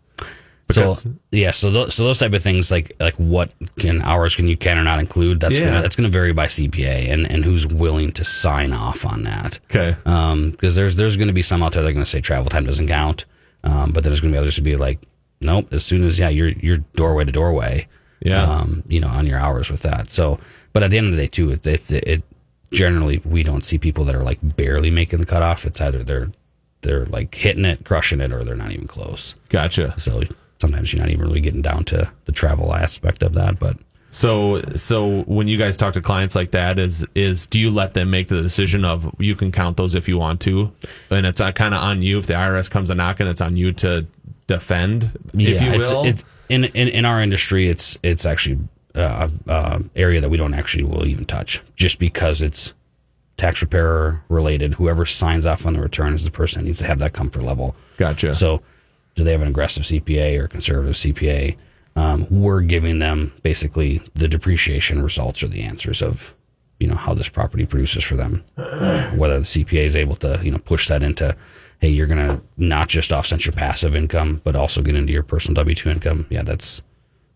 Because- so yeah, so those, so those type of things like like what can hours can you can or not include? That's Yeah. gonna that's gonna vary by CPA and and who's willing to sign off on that. Okay. Um, because there's there's going to be some out there that are going to say travel time doesn't count, um, but then there's going to be others to be like, nope. As soon as yeah, you're you're doorway to doorway, Yeah. um, you know, on your hours with that. So, but at the end of the day, too, it, it's it generally we don't see people that are like barely making the cutoff. It's either they're they're like hitting it, crushing it, or they're not even close. Gotcha. So sometimes you're not even really getting down to the travel aspect of that, but. So so when you guys talk to clients like that, is is do you let them make the decision of you can count those if you want to, and it's uh, kind of on you if the IRS comes a knocking, it's on you to defend, if you it's, will. it's in, in in our industry, it's it's actually uh, uh, area that we don't actually will even touch, just because it's tax preparer related. Whoever signs off on the return is the person that needs to have that comfort level. Gotcha. So, do they have an aggressive CPA or conservative CPA? Um, we're giving them basically the depreciation results or the answers of you know how this property produces for them. Whether the CPA is able to you know push that into, hey, you're gonna not just offset your passive income, but also get into your personal W two income. Yeah, that's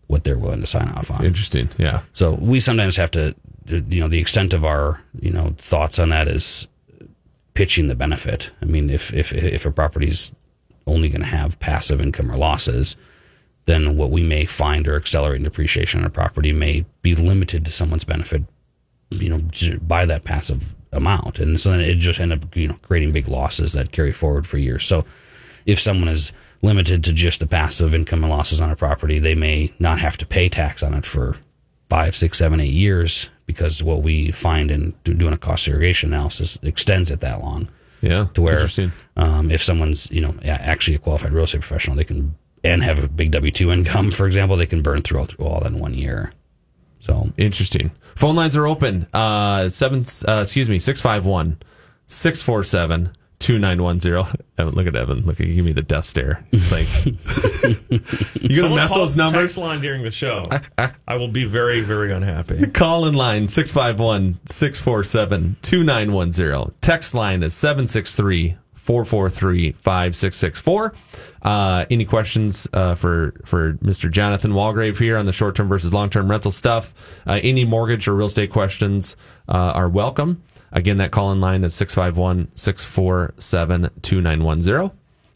what they're willing to sign off on. Interesting. Yeah. So we sometimes have to, you know, the extent of our, you know, thoughts on that is pitching the benefit. I mean, if if if a property's only going to have passive income or losses, then what we may find or accelerating depreciation on a property may be limited to someone's benefit, you know, by that passive amount, and so then it just end up, you know, creating big losses that carry forward for years. So if someone is limited to just the passive income and losses on a property, they may not have to pay tax on it for five, six, seven, eight years because what we find in doing a cost segregation analysis extends it that long. Yeah. To where um, if someone's you know actually a qualified real estate professional, they can and have a big W two income, for example, they can burn through all, through all that in one year. So Interesting. Phone lines are open. Uh, seven. Uh, excuse me. Six five one, six four seven. 2910. Evan, look at Evan. Look at give me the death stare. He's like, you gonna mess calls those the numbers? text line during the show. I will be very, very unhappy. Call in line 651 647 2910. Text line is 763 443 5664. Uh, Any questions uh, for, for Mr. Jonathan Walgrave here on the short term versus long term rental stuff? Uh, any mortgage or real estate questions uh, are welcome. Again, that call in line is 651 647 2910.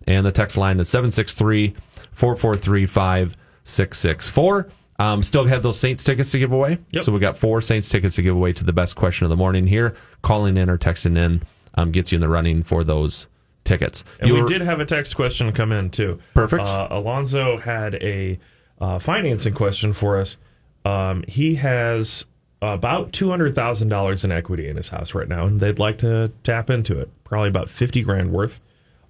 and the text line is 763 443 5664. Um, still have those Saints tickets to give away. Yep. So we got four Saints tickets to give away to the best question of the morning here. Calling in or texting in um, gets you in the running for those tickets. And You we were- did have a text question come in too. Perfect. Uh, Alonzo had a uh, financing question for us. Um, he has about two hundred thousand dollars in equity in his house right now, and they'd like to tap into it. Probably about fifty grand worth.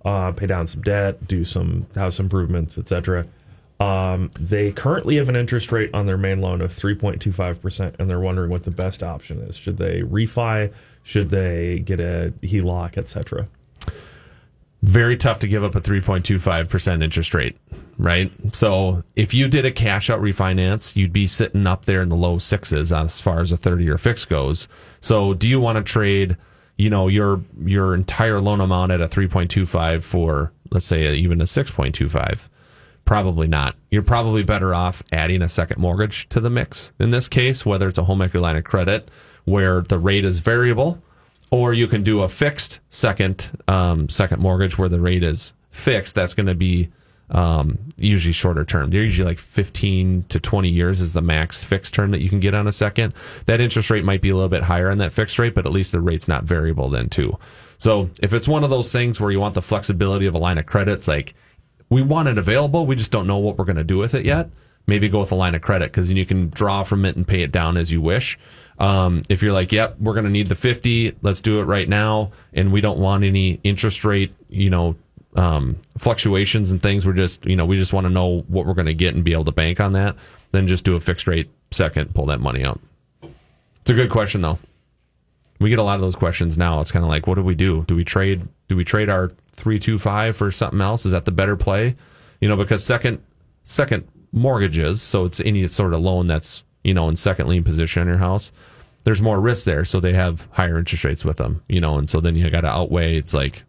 Uh, pay down some debt, do some house improvements, etc. Um, they currently have an interest rate on their main loan of 3.25%, and they're wondering what the best option is. Should they refi? Should they get a HELOC, etc.? Very tough to give up a 3.25% interest rate, right? So if you did a cash out refinance, you'd be sitting up there in the low sixes as far as a 30 year fix goes. So do you want to trade, you know, your your entire loan amount at a 3.25 for let's say even a 6.25? Probably not. You're probably better off adding a second mortgage to the mix in this case, whether it's a home equity line of credit where the rate is variable, or you can do a fixed second um, second mortgage where the rate is fixed. That's going to be um, usually shorter term. They're usually like 15 to 20 years is the max fixed term that you can get on a second. That interest rate might be a little bit higher on that fixed rate, but at least the rate's not variable then too. So if it's one of those things where you want the flexibility of a line of credit, it's like we want it available. We just don't know what we're going to do with it yet. Maybe go with a line of credit because then you can draw from it and pay it down as you wish. Um, if you're like, yep, we're going to need the 50, let's do it right now. And we don't want any interest rate, you know, um, fluctuations and things. We're just, you know, we just want to know what we're going to get and be able to bank on that. Then just do a fixed rate second, pull that money out. It's a good question though. We get a lot of those questions now. It's kind of like, what do we do? Do we trade? Do we trade our three two five for something else? Is that the better play? You know, because second second mortgages, so it's any sort of loan that's you know in second lien position in your house. There's more risk there, so they have higher interest rates with them. You know, and so then you got to outweigh. It's like,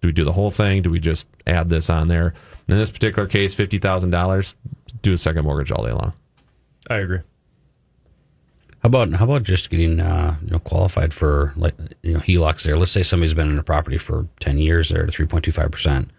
do we do the whole thing? Do we just add this on there? In this particular case, fifty thousand dollars, do a second mortgage all day long. I agree. How about how about just getting uh, you know qualified for like you know HELOCs there? Let's say somebody's been in a property for ten years there at three point two five percent.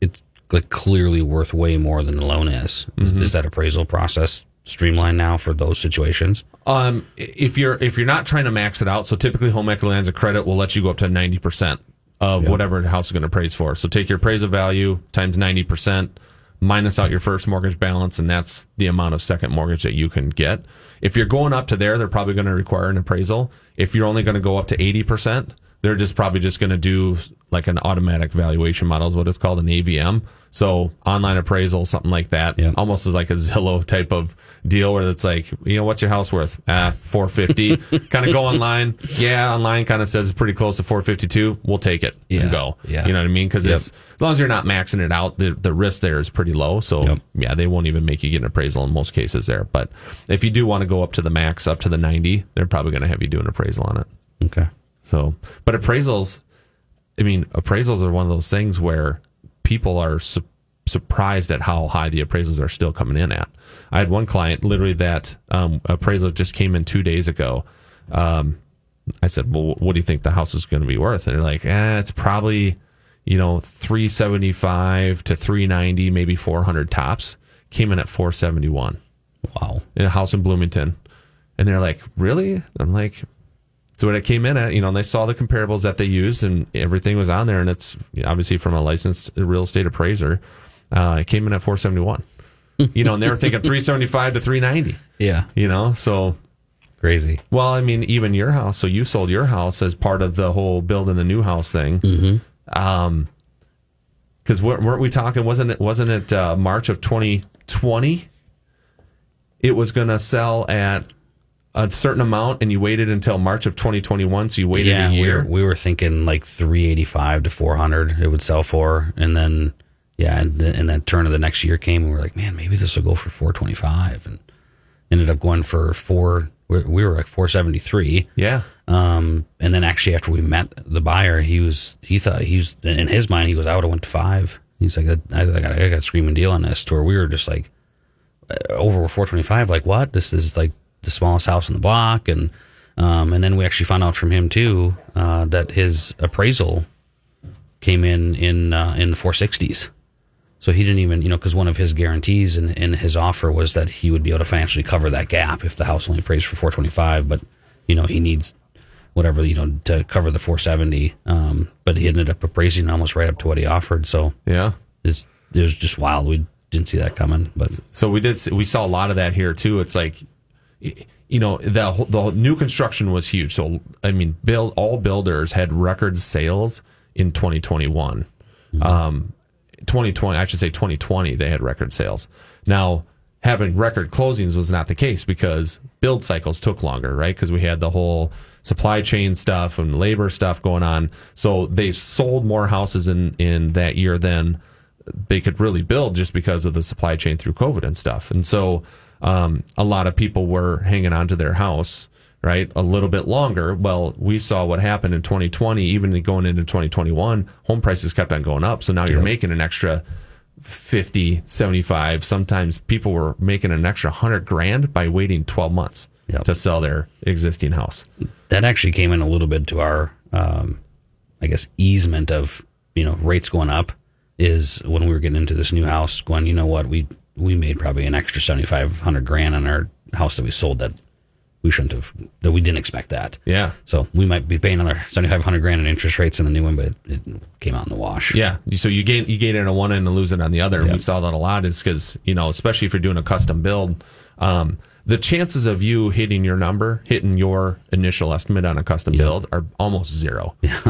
It's like clearly worth way more than the loan is. Is, is that appraisal process streamlined now for those situations? Um, if you're if you're not trying to max it out, so typically home equity lines of credit will let you go up to ninety percent of whatever the house is going to appraise for. So take your appraisal value times ninety percent, minus out your first mortgage balance, and that's the amount of second mortgage that you can get. If you're going up to there, they're probably going to require an appraisal. If you're only going to go up to eighty percent, they're just probably just going to do like an automatic valuation model is what it's called an AVM. So online appraisal, something like that, Yeah. almost as like a Zillow type of deal where it's like, you know, what's your house worth? Ah, 450. kind of go online. Yeah, online kind of says it's pretty close to 452. We'll take it Yeah, and go. yeah. You know what I mean? Because Yep. as long as you're not maxing it out, the, the risk there is pretty low. So Yep. yeah, they won't even make you get an appraisal in most cases there. But if you do want to go up to the max, up to the 90, they're probably going to have you do an appraisal on it. Okay. So, but appraisals, I mean, appraisals are one of those things where people are su- surprised at how high the appraisals are still coming in at. I had one client literally that um, appraisal just came in two days ago. Um, I said, "Well, what do you think the house is going to be worth?" And they're like, "Eh, it's probably, you know, three seventy five to three ninety, maybe four hundred tops." Came in at four seventy one Wow. in a house in Bloomington. And they're like, really? I'm like, so when it came in at, you know, and they saw the comparables that they used and everything was on there. And it's obviously from a licensed real estate appraiser. Uh, it came in at 471, you know, and they were thinking 375 to 390, Yeah. you know, so, Crazy. well, I mean, even your house. So you sold your house as part of the whole building the new house thing. Mm-hmm. Um, because weren't we talking? Wasn't it? Wasn't it uh, March of 2020? It was going to sell at a certain amount, and you waited until March of 2021. So you waited yeah, a we year. were, we were thinking like 385 to 400 it would sell for. And then, yeah, and, and then turn of the next year came and we are like, man, maybe this will go for 425. And ended up going for four, we we were like 473. yeah, Um, and then actually after we met the buyer, he was, he thought he was, in his mind, he goes, I would have went to five. He's like, I, I got, I got a screaming deal on this to where we were just like, uh, over 425 like what this is like the smallest house in the block and um, and then we actually found out from him too uh, that his appraisal came in in uh, in the 460s. So he didn't even, you know, because one of his guarantees in, in his offer was that he would be able to financially cover that gap if the house only appraised for 425, but you know he needs whatever you know to cover the 470. Um, but he ended up appraising almost right up to what he offered. So Yeah. it's it was just wild. We didn't see that coming, but So we did. see- We saw a lot of that here too. It's like, you know, the whole- the new construction was huge. So I mean, build all builders had record sales in 2021. Um, 2020, I should say 2020, they had record sales. Now having record closings was not the case because build cycles took longer, right? Because we had the whole supply chain stuff and labor stuff going on. So they sold more houses in in that year than they could really build just because of the supply chain through COVID and stuff. And so um, a lot of people were hanging on to their house, right, a little bit longer. Well, we saw what happened in 2020, even going into 2021, home prices kept on going up. So now you're making an extra 50, 75. Sometimes people were making an extra 100 grand by waiting 12 months Yep. to sell their existing house. that actually came in a little bit to our, um, I guess, easement of you know rates going up. Is when we were getting into this new house, going, you know what, we we made probably an extra seventy five hundred grand on our house that we sold that we shouldn't have that we didn't expect that. Yeah. So we might be paying another seventy five hundred grand in interest rates in the new one, but it, it came out in the wash. Yeah. So you gain you gain it on one end and lose it on the other. And we saw that a lot is because, you know, especially if you're doing a custom build, um, the chances of you hitting your number, hitting your initial estimate on a custom build are almost zero. Yeah.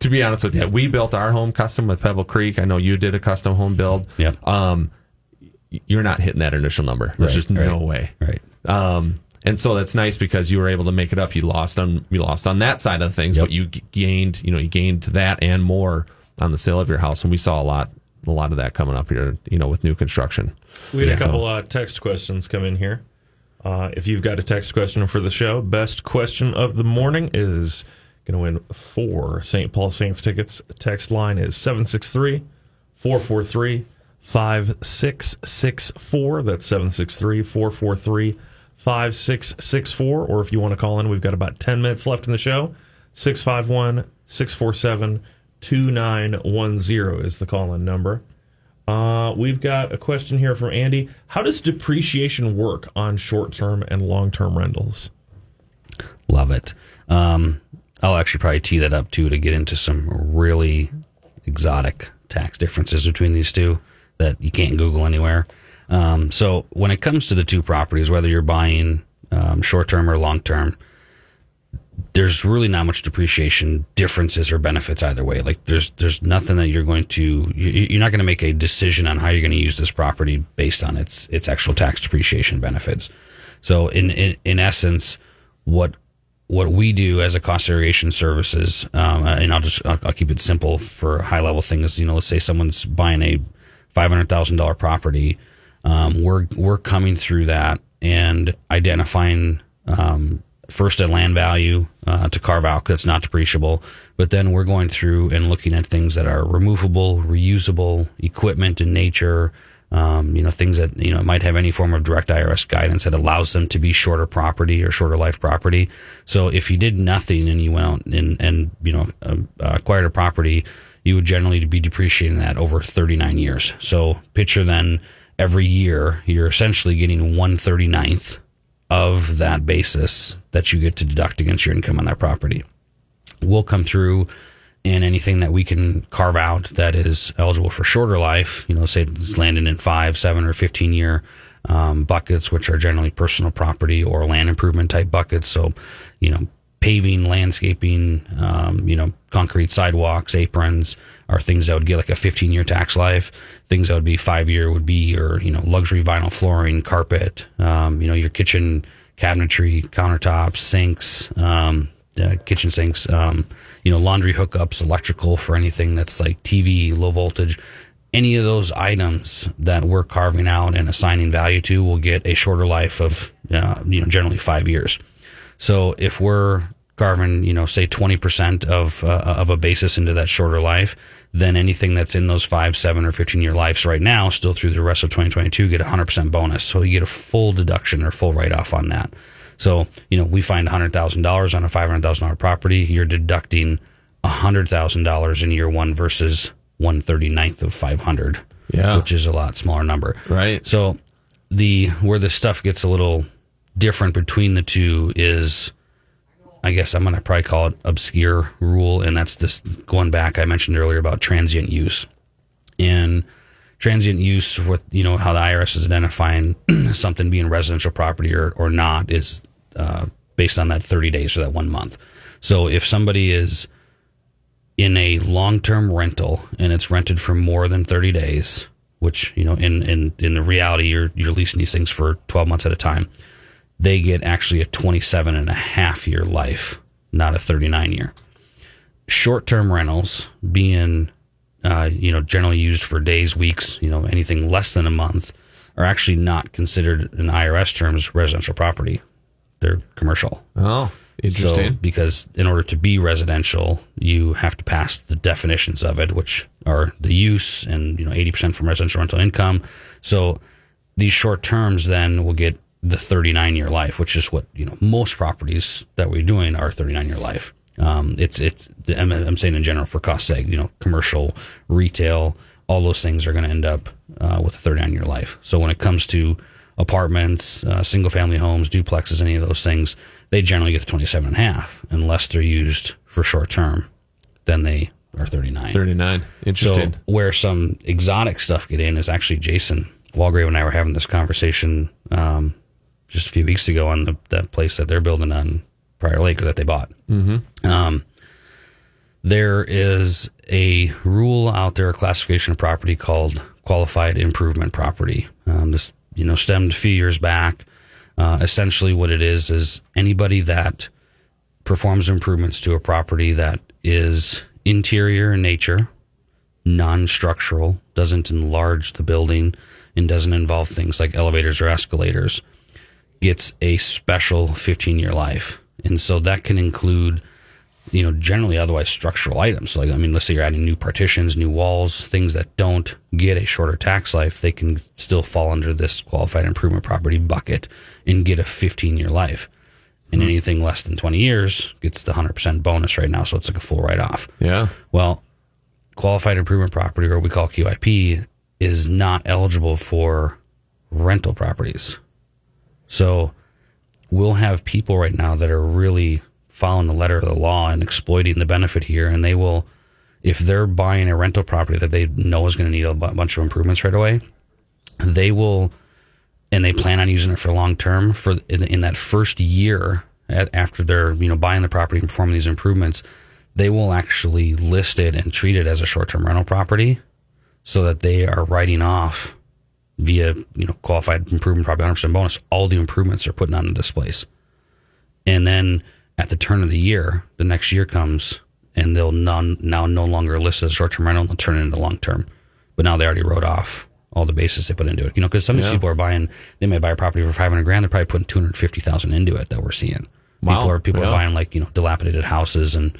to be honest with you, we built our home custom with Pebble Creek. I know you did a custom home build. Yep. Um, you're not hitting that initial number. There's Right, just no way. Right. Um, and so that's nice because you were able to make it up. You lost on you lost on that side of things, Yep. but you g- gained you know you gained that and more on the sale of your house. And we saw a lot a lot of that coming up here. You know, with new construction. We had Yeah. a couple uh, text questions come in here. Uh, if you've got a text question for the show, best question of the morning is going to win four St. Paul Saints tickets. Text line is 763 443 5664. That's 763 443 5664. Or if you want to call in, we've got about 10 minutes left in the show. 651 647 2910 is the call in number. Uh, we've got a question here from Andy. How does depreciation work on short term and long term rentals? Love it. Um, I'll actually probably tee that up too to get into some really exotic tax differences between these two that you can't Google anywhere. Um, so when it comes to the two properties, whether you're buying um, short term or long term, there's really not much depreciation differences or benefits either way. Like there's there's nothing that you're going to you- you're not going to make a decision on how you're going to use this property based on its its actual tax depreciation benefits. So in in, in essence, what what we do as a cost segregation services, um, and I'll just I'll, I'll keep it simple for high level things. You know, let's say someone's buying a five hundred thousand dollar property. Um, we're we're coming through that and identifying um, first a land value uh, to carve out because it's not depreciable, but then we're going through and looking at things that are removable, reusable equipment in nature. Um, you know, things that, you know, might have any form of direct IRS guidance that allows them to be shorter property or shorter life property. So if you did nothing and you went out and, and you know, uh, acquired a property, you would generally be depreciating that over 39 years. So picture then every year, you're essentially getting 139th of that basis that you get to deduct against your income on that property. We'll come through and anything that we can carve out that is eligible for shorter life, you know, say it's landing in five, seven, or 15 year um, buckets, which are generally personal property or land improvement type buckets. So, you know, paving, landscaping, um, you know, concrete sidewalks, aprons are things that would get like a 15 year tax life. Things that would be five year would be your, you know, luxury vinyl flooring, carpet, um, you know, your kitchen cabinetry, countertops, sinks, um, uh, kitchen sinks, um, you know, laundry hookups, electrical for anything that's like TV, low voltage. Any of those items that we're carving out and assigning value to will get a shorter life of, uh, you know, generally five years. So if we're carving, you know, say 20% of, uh, of a basis into that shorter life, then anything that's in those five, seven, or 15 year lives right now, still through the rest of 2022, get a 100% bonus. So you get a full deduction or full write off on that. So, you know, we find $100,000 on a $500,000 property, you're deducting hundred thousand dollars in year one versus one thirty ninth of five hundred. Yeah. which is a lot smaller number. Right. So the where the stuff gets a little different between the two is, I guess I'm gonna probably call it obscure rule, and that's this going back I mentioned earlier about transient use. And transient use, what you know how the IRS is identifying something being residential property or or not is uh, based on that 30 days or that one month. So if somebody is in a long-term rental and it's rented for more than 30 days which you know in in in the reality you're you're leasing these things for 12 months at a time they get actually a 27 and a half year life not a 39 year short-term rentals being uh, you know generally used for days weeks you know anything less than a month are actually not considered in irs terms residential property they're commercial Oh, interesting. so, because in order to be residential, you have to pass the definitions of it, which are the use and you know eighty percent from residential rental income. So these short terms then will get the thirty nine year life, which is what you know most properties that we're doing are thirty nine year life. Um, it's it's I'm, I'm saying in general for cost sake, you know, commercial, retail, all those things are going to end up uh, with a thirty nine year life. So when it comes to apartments, uh, single family homes, duplexes, any of those things, they generally get the 27 and a half unless they're used for short term. Then they are 39. 39. Interesting. So where some exotic stuff get in is actually Jason Walgrave and I were having this conversation um, just a few weeks ago on the, that place that they're building on Prior Lake or that they bought. Mm-hmm. Um, there is a rule out there, a classification of property called qualified improvement property. Um, this you know stemmed a few years back. Uh, essentially, what it is is anybody that performs improvements to a property that is interior in nature, non-structural, doesn't enlarge the building, and doesn't involve things like elevators or escalators, gets a special 15-year life. And so that can include you know, generally otherwise structural items. Like, I mean, let's say you're adding new partitions, new walls, things that don't get a shorter tax life, they can still fall under this qualified improvement property bucket and get a 15 year life. And hmm. anything less than 20 years gets the 100% bonus right now. So it's like a full write off. yeah. Well, qualified improvement property, or what we call QIP, is not eligible for rental properties. So we'll have people right now that are really following the letter of the law and exploiting the benefit here, and they will, if they're buying a rental property that they know is going to need a bunch of improvements right away, they will, and they plan on using it for long term. For in, in that first year at, after they're you know buying the property and performing these improvements, they will actually list it and treat it as a short term rental property, so that they are writing off via you know qualified improvement property 100% bonus all the improvements they're putting on this place and then at the turn of the year the next year comes and they'll non, now no longer list as short-term rental and they'll turn it into long-term. But now they already wrote off all the basis they put into it. You know because some of these people are buying they may buy a property for 500 grand they're probably putting 250000 into it that we're seeing. Wow. people are people Yeah. are buying like you know dilapidated houses and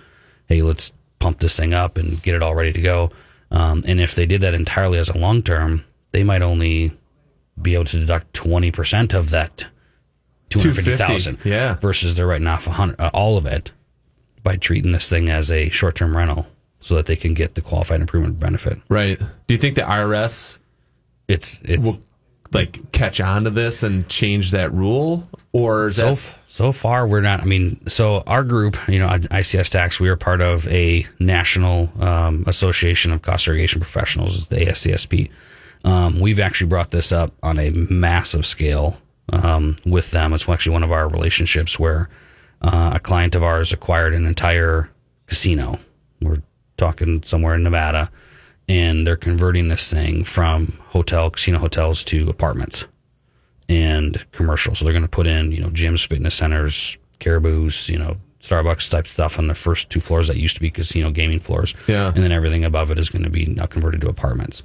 hey let's pump this thing up and get it all ready to go. Um, and if they did that entirely as a long term they might only be able to deduct 20% of that 250000 yeah. versus they're writing off uh, all of it by treating this thing as a short-term rental so that they can get the qualified improvement benefit Right. Do you think the IRS it's it's will like catch on to this and change that rule, or is so, that so far we're not i mean so our group you know ics tax we are part of a national um, association of cost segregation professionals the ascsp um, we've actually brought this up on a massive scale um, with them it's actually one of our relationships where uh, a client of ours acquired an entire casino we're talking somewhere in nevada and they're converting this thing from hotel casino hotels to apartments and commercial. So they're going to put in, you know, gyms, fitness centers, caribous, you know, Starbucks type stuff on the first two floors that used to be casino gaming floors. Yeah. And then everything above it is going to be now converted to apartments.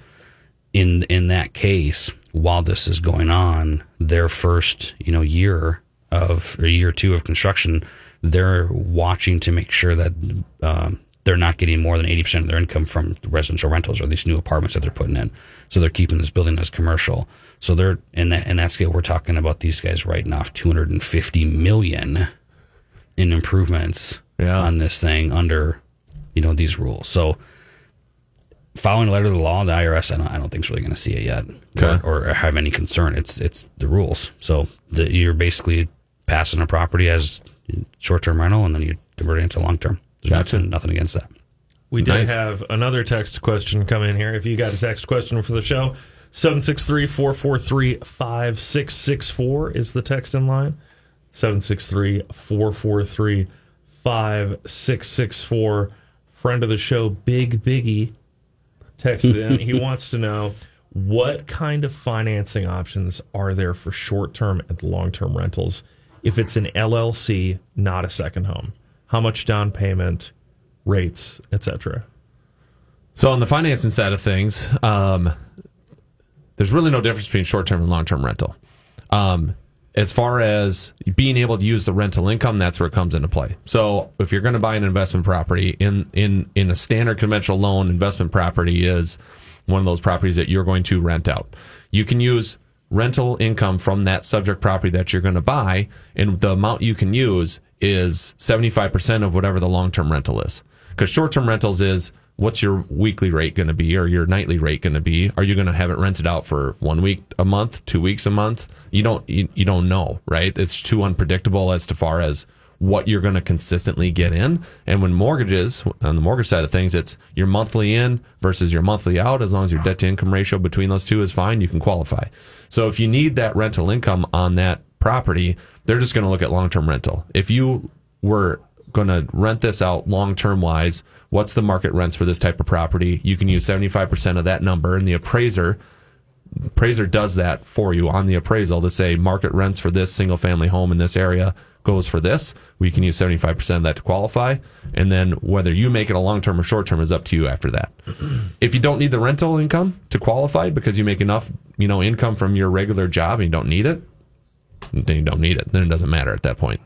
In in that case, while this is going on, their first, you know, year of or year two of construction, they're watching to make sure that um, they're not getting more than 80% of their income from residential rentals or these new apartments that they're putting in. So they're keeping this building as commercial. So they're in that in that scale we're talking about these guys writing off 250 million in improvements Yeah. on this thing under you know these rules. So following the letter of the law, the IRS, I don't, I don't think is really going to see it yet, Okay. or, or have any concern. It's it's the rules. So the, you're basically passing a property as short term rental, and then you convert it into long term. There's Gotcha. nothing, nothing against that. We did Nice. have another text question come in here. If you got a text question for the show, 763 443 5664 is the text in line. 763 443 5664. Friend of the show, Big Biggie, texted in. he wants to know what kind of financing options are there for short term and long term rentals if it's an LLC, not a second home? How much down payment? rates, etc. So on the financing side of things, um, there's really no difference between short term and long term rental. Um, as far as being able to use the rental income, that's where it comes into play. So if you're going to buy an investment property in in in a standard conventional loan, investment property is one of those properties that you're going to rent out. You can use rental income from that subject property that you're going to buy, and the amount you can use is 75% of whatever the long term rental is. Because short term rentals is what's your weekly rate going to be or your nightly rate going to be? Are you going to have it rented out for one week a month, two weeks a month? You don't you, you don't know, right? It's too unpredictable as to far as what you're going to consistently get in. And when mortgages, on the mortgage side of things, it's your monthly in versus your monthly out. As long as your debt to income ratio between those two is fine, you can qualify. So if you need that rental income on that property, they're just going to look at long term rental. If you were going to rent this out long term wise, what's the market rents for this type of property? You can use 75% of that number, and the appraiser appraiser does that for you on the appraisal to say market rents for this single family home in this area goes for this. We can use 75% of that to qualify. And then whether you make it a long term or short term is up to you after that. if you don't need the rental income to qualify because you make enough, you know, income from your regular job and you don't need it, then you don't need it. Then it doesn't matter at that point.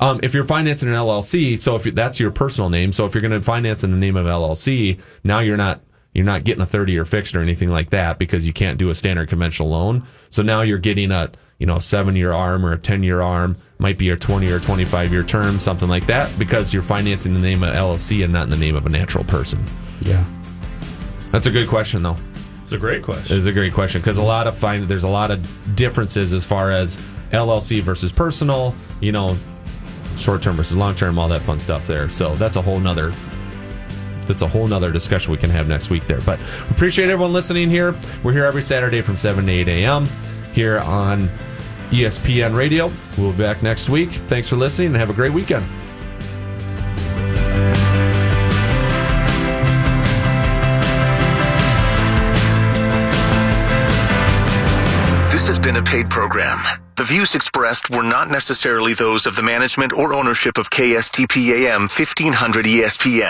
Um, if you're financing an LLC, so if that's your personal name, so if you're going to finance in the name of LLC, now you're not you're not getting a 30 year fixed or anything like that because you can't do a standard conventional loan. So now you're getting a you know seven year arm or a 10 year arm, might be a 20 or 25 year term, something like that, because you're financing the name of LLC and not in the name of a natural person. Yeah. That's a good question though. It's a great question. It's a great question because a lot of find there's a lot of differences as far as LLC versus personal, you know, short term versus long term, all that fun stuff there. So that's a whole nother that's a whole nother discussion we can have next week there. But appreciate everyone listening here. We're here every Saturday from seven to eight AM here on ESPN Radio. We'll be back next week. Thanks for listening and have a great weekend. This has been a paid program. Views expressed were not necessarily those of the management or ownership of KSTP AM 1500 ESPN.